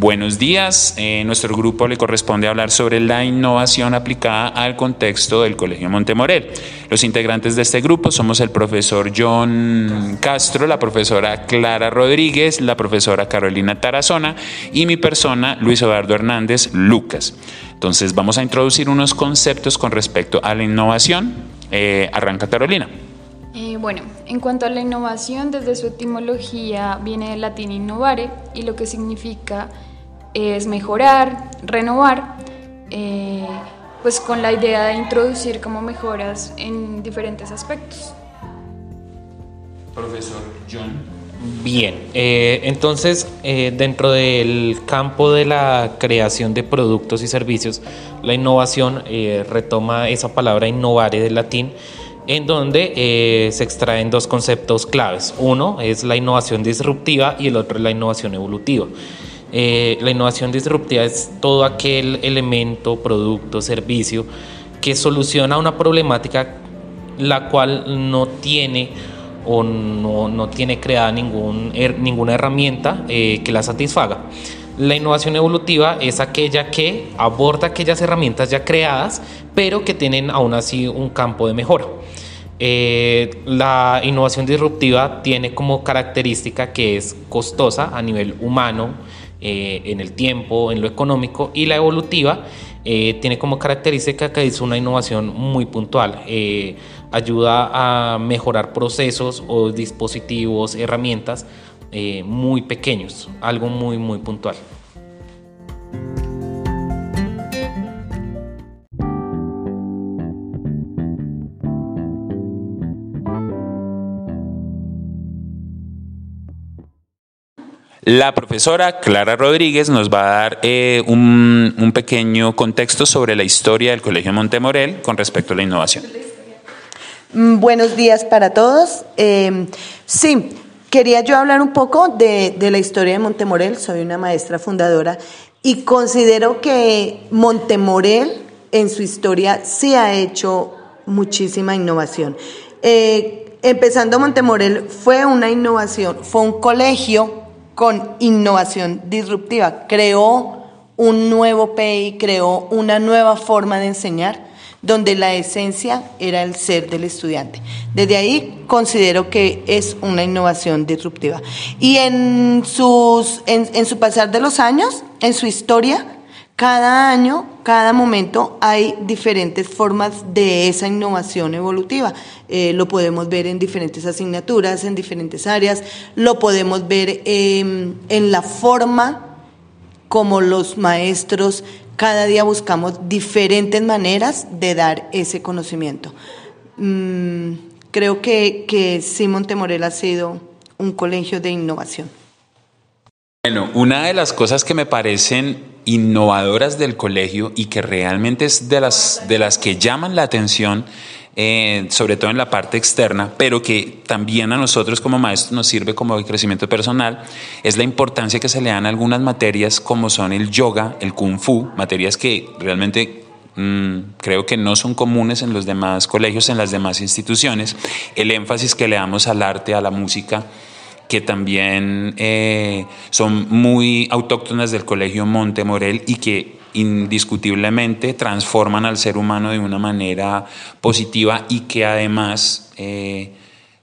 buenos días. En nuestro grupo le corresponde hablar sobre la innovación aplicada al contexto del Colegio Montemorel. Los integrantes de este grupo somos el profesor John Castro, la profesora Clara Rodríguez, la profesora Carolina Tarazona y mi persona, Luis Eduardo Hernández Lucas. Entonces vamos a introducir unos conceptos con respecto a la innovación. Eh, arranca Carolina. Eh, bueno, en cuanto a la innovación, desde su etimología viene del latín innovare y lo que significa es mejorar, renovar, eh, pues con la idea de introducir como mejoras en diferentes aspectos. Profesor John. Bien, eh, entonces dentro del campo de la creación de productos y servicios, la innovación retoma esa palabra innovare del latín en donde eh, se extraen dos conceptos claves. Uno es la innovación disruptiva y el otro es la innovación evolutiva. Eh, la innovación disruptiva es todo aquel elemento, producto, servicio que soluciona una problemática la cual no tiene o no, tiene creada ningún, ninguna herramienta eh, que la satisfaga. La innovación evolutiva es aquella que aborda aquellas herramientas ya creadas, pero que tienen aún así un campo de mejora. Eh, la innovación disruptiva tiene como característica que es costosa a nivel humano, eh, en el tiempo, en lo económico, y la evolutiva eh, tiene como característica que es una innovación muy puntual. ayuda a mejorar procesos o dispositivos, herramientas muy pequeños, algo muy, muy puntual. La profesora Clara Rodríguez nos va a dar eh, un, pequeño contexto sobre la historia del Colegio Montemorel con respecto a la innovación. Mm, buenos días para todos. Em, sí, quería yo hablar un poco de, la historia de Montemorel. Soy una maestra fundadora y considero que Montemorel en su historia sí ha hecho muchísima innovación. Eh, empezando Montemorel fue una innovación, fue un colegio con innovación disruptiva. Creó un nuevo PI, creó una nueva forma de enseñar donde la esencia era el ser del estudiante. Desde ahí considero que es una innovación disruptiva. Y en, sus, en su pasar de los años, en su historia, cada año, cada momento hay diferentes formas de esa innovación evolutiva. Eh, lo podemos ver en diferentes asignaturas, en diferentes áreas, lo podemos ver em, en la forma como los maestros cada día buscamos diferentes maneras de dar ese conocimiento. Mm, creo que, que Simón Temorel ha sido un colegio de innovación. Bueno, una de las cosas que me parecen innovadoras del colegio y que realmente es de las, de las que llaman la atención, eh, sobre todo en la parte externa, pero que también a nosotros como maestros nos sirve como crecimiento personal, es la importancia que se le dan a algunas materias como son el yoga, el kung fu, materias que realmente mm, creo que no son comunes en los demás colegios, en las demás instituciones, el énfasis que le damos al arte, a la música, que también eh, son muy autóctonas del Colegio Montemorel y que indiscutiblemente transforman al ser humano de una manera positiva y que además eh,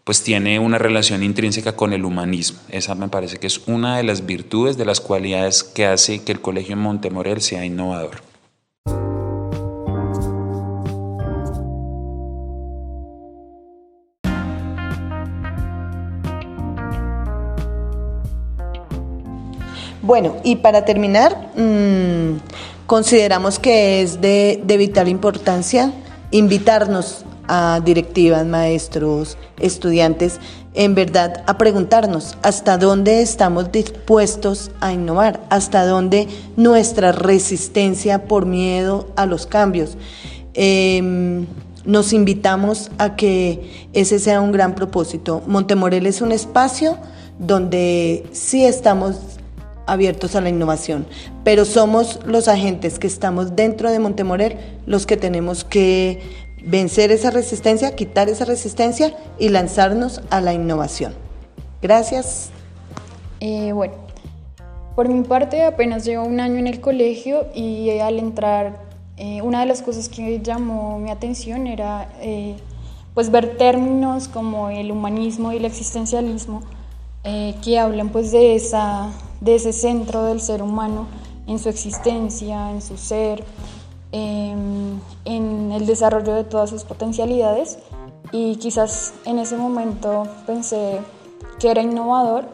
pues tiene una relación intrínseca con el humanismo. Esa me parece que es una de las virtudes, de las cualidades que hace que el Colegio Montemorel sea innovador. Bueno, y para terminar, mm, consideramos que es de, vital importancia invitarnos a directivas, maestros, estudiantes, en verdad a preguntarnos hasta dónde estamos dispuestos a innovar, hasta dónde nuestra resistencia por miedo a los cambios. Em, nos invitamos a que ese sea un gran propósito. Montemorel es un espacio donde sí estamos abiertos a la innovación, pero somos los agentes que estamos dentro de Montemorel los que tenemos que vencer esa resistencia, quitar esa resistencia y lanzarnos a la innovación. Gracias. Eh, bueno, Por mi parte, apenas llevo un año en el colegio y al entrar, eh, una de las cosas que llamó mi atención era eh, pues ver términos como el humanismo y el existencialismo eh, que hablan pues de, esa, de ese centro del ser humano en su existencia, en su ser, em, en el desarrollo de todas sus potencialidades y quizás en ese momento pensé que era innovador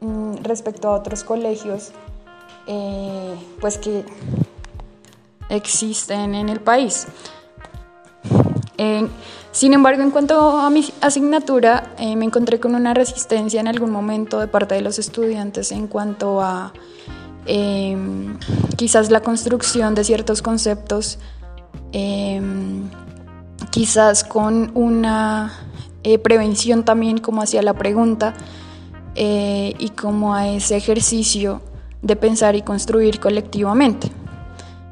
mm, respecto a otros colegios eh, pues que existen en el país. Sin embargo, en cuanto a mi asignatura, eh, me encontré con una resistencia en algún momento de parte de los estudiantes en cuanto a em, quizás la construcción de ciertos conceptos em, quizás con una eh, prevención también como hacia la pregunta eh, y como a ese ejercicio de pensar y construir colectivamente.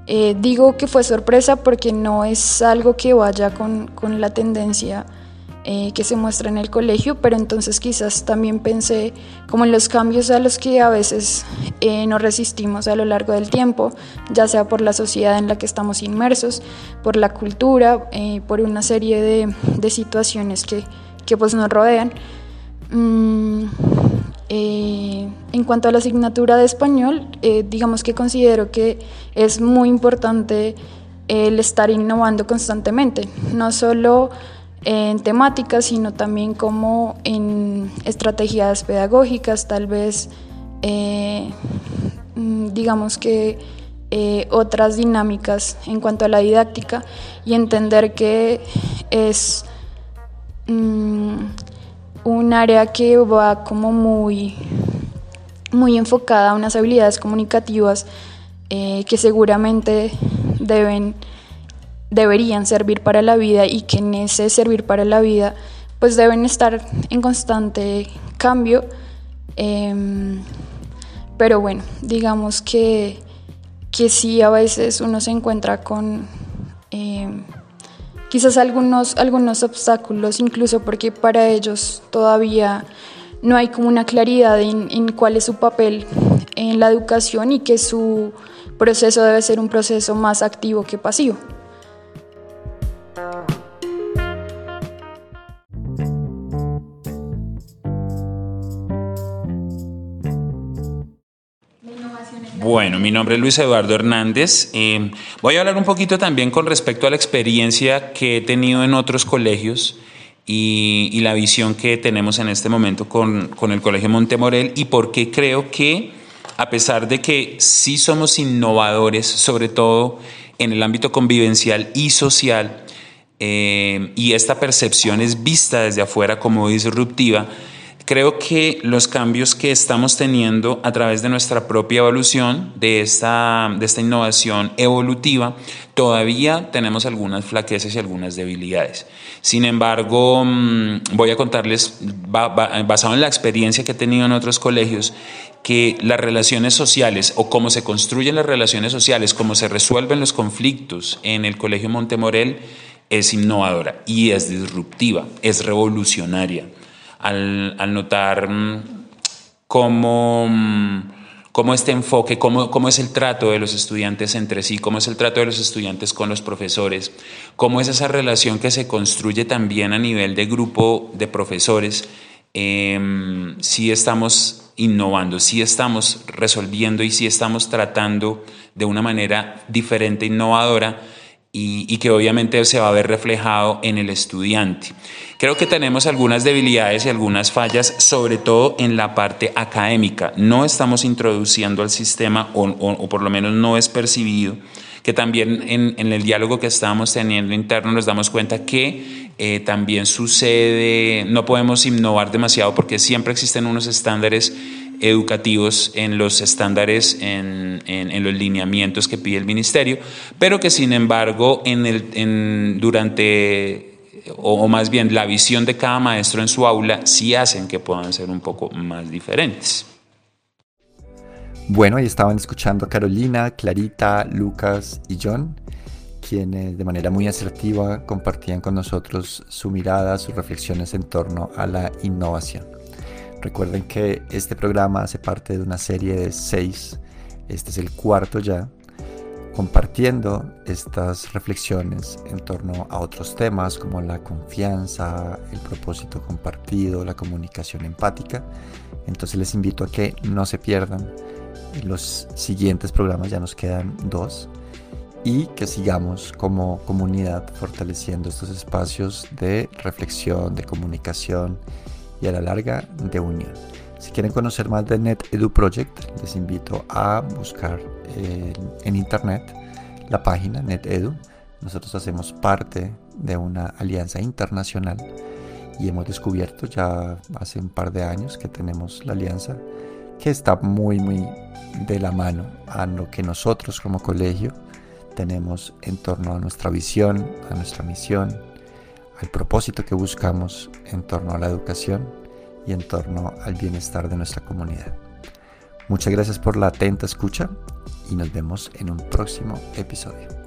Eh, digo que fue sorpresa porque no es algo que vaya con, con la tendencia eh, que se muestra en el colegio, pero entonces quizás también pensé como en los cambios a los que a veces eh, nos resistimos a lo largo del tiempo, ya sea por la sociedad en la que estamos inmersos, por la cultura, eh, por una serie de, de situaciones que, que, pues nos rodean. Mm, en cuanto a la asignatura de español, digamos que considero que es muy importante el estar innovando constantemente, no solo en temáticas, sino también como en estrategias pedagógicas, tal vez, eh, mm, digamos que eh, otras dinámicas en cuanto a la didáctica y entender que es mm, un área que va como muy, muy enfocada a unas habilidades comunicativas eh, que seguramente deben deberían servir para la vida y que en ese servir para la vida pues deben estar en constante cambio. Em, pero bueno, digamos que, que sí a veces uno se encuentra con em, quizás algunos, algunos obstáculos, incluso porque para ellos todavía no hay como una claridad en, en cuál es su papel en la educación y que su proceso debe ser un proceso más activo que pasivo. Bueno, mi nombre es Luis Eduardo Hernández. Eh, voy a hablar un poquito también con respecto a la experiencia que he tenido en otros colegios y, la visión que tenemos en este momento con, con, el Colegio Montemorel y por qué creo que, a pesar de que sí somos innovadores, sobre todo en el ámbito convivencial y social, eh, y esta percepción es vista desde afuera como disruptiva, creo que los cambios que estamos teniendo a través de nuestra propia evolución, de esta, de esta innovación evolutiva, todavía tenemos algunas flaquezas y algunas debilidades. Sin embargo, mm, voy a contarles, basado en la experiencia que he tenido en otros colegios, que las relaciones sociales o cómo se construyen las relaciones sociales, cómo se resuelven los conflictos en el Colegio Montemorel, es innovadora y es disruptiva, es revolucionaria al, notar mm, cómo, mm, cómo este enfoque, cómo, cómo, es el trato de los estudiantes entre sí, cómo es el trato de los estudiantes con los profesores, cómo es esa relación que se construye también a nivel de grupo de profesores, em, si estamos innovando, si estamos resolviendo y si estamos tratando de una manera diferente, innovadora, y, que obviamente se va a ver reflejado en el estudiante. Creo que tenemos algunas debilidades y algunas fallas, sobre todo en la parte académica. No estamos introduciendo al sistema, o, por lo menos no es percibido, que también en, el diálogo que estábamos teniendo interno nos damos cuenta que eh, también sucede, no podemos innovar demasiado porque siempre existen unos estándares educativos en los estándares, en, en, los lineamientos que pide el ministerio, pero que sin embargo en el, en, durante, o, más bien la visión de cada maestro en su aula, sí hacen que puedan ser un poco más diferentes. Bueno, ahí estaban escuchando Carolina, Clarita, Lucas y John, quienes de manera muy asertiva compartían con nosotros su mirada, sus reflexiones en torno a la innovación. Recuerden que este programa hace parte de una serie de seis, este es el cuarto ya, compartiendo estas reflexiones en torno a otros temas como la confianza, el propósito compartido, la comunicación empática. Entonces les invito a que no se pierdan los siguientes programas, ya nos quedan dos, y que sigamos como comunidad fortaleciendo estos espacios de reflexión, de comunicación y a la larga de unión. Si quieren conocer más de Net Edu Project, les invito a buscar en, en internet la página NetEdu. Nosotros hacemos parte de una alianza internacional y hemos descubierto ya hace un par de años que tenemos la alianza que está muy muy de la mano a lo que nosotros como colegio tenemos en torno a nuestra visión, a nuestra misión, al propósito que buscamos en torno a la educación y en torno al bienestar de nuestra comunidad. Muchas gracias por la atenta escucha y nos vemos en un próximo episodio.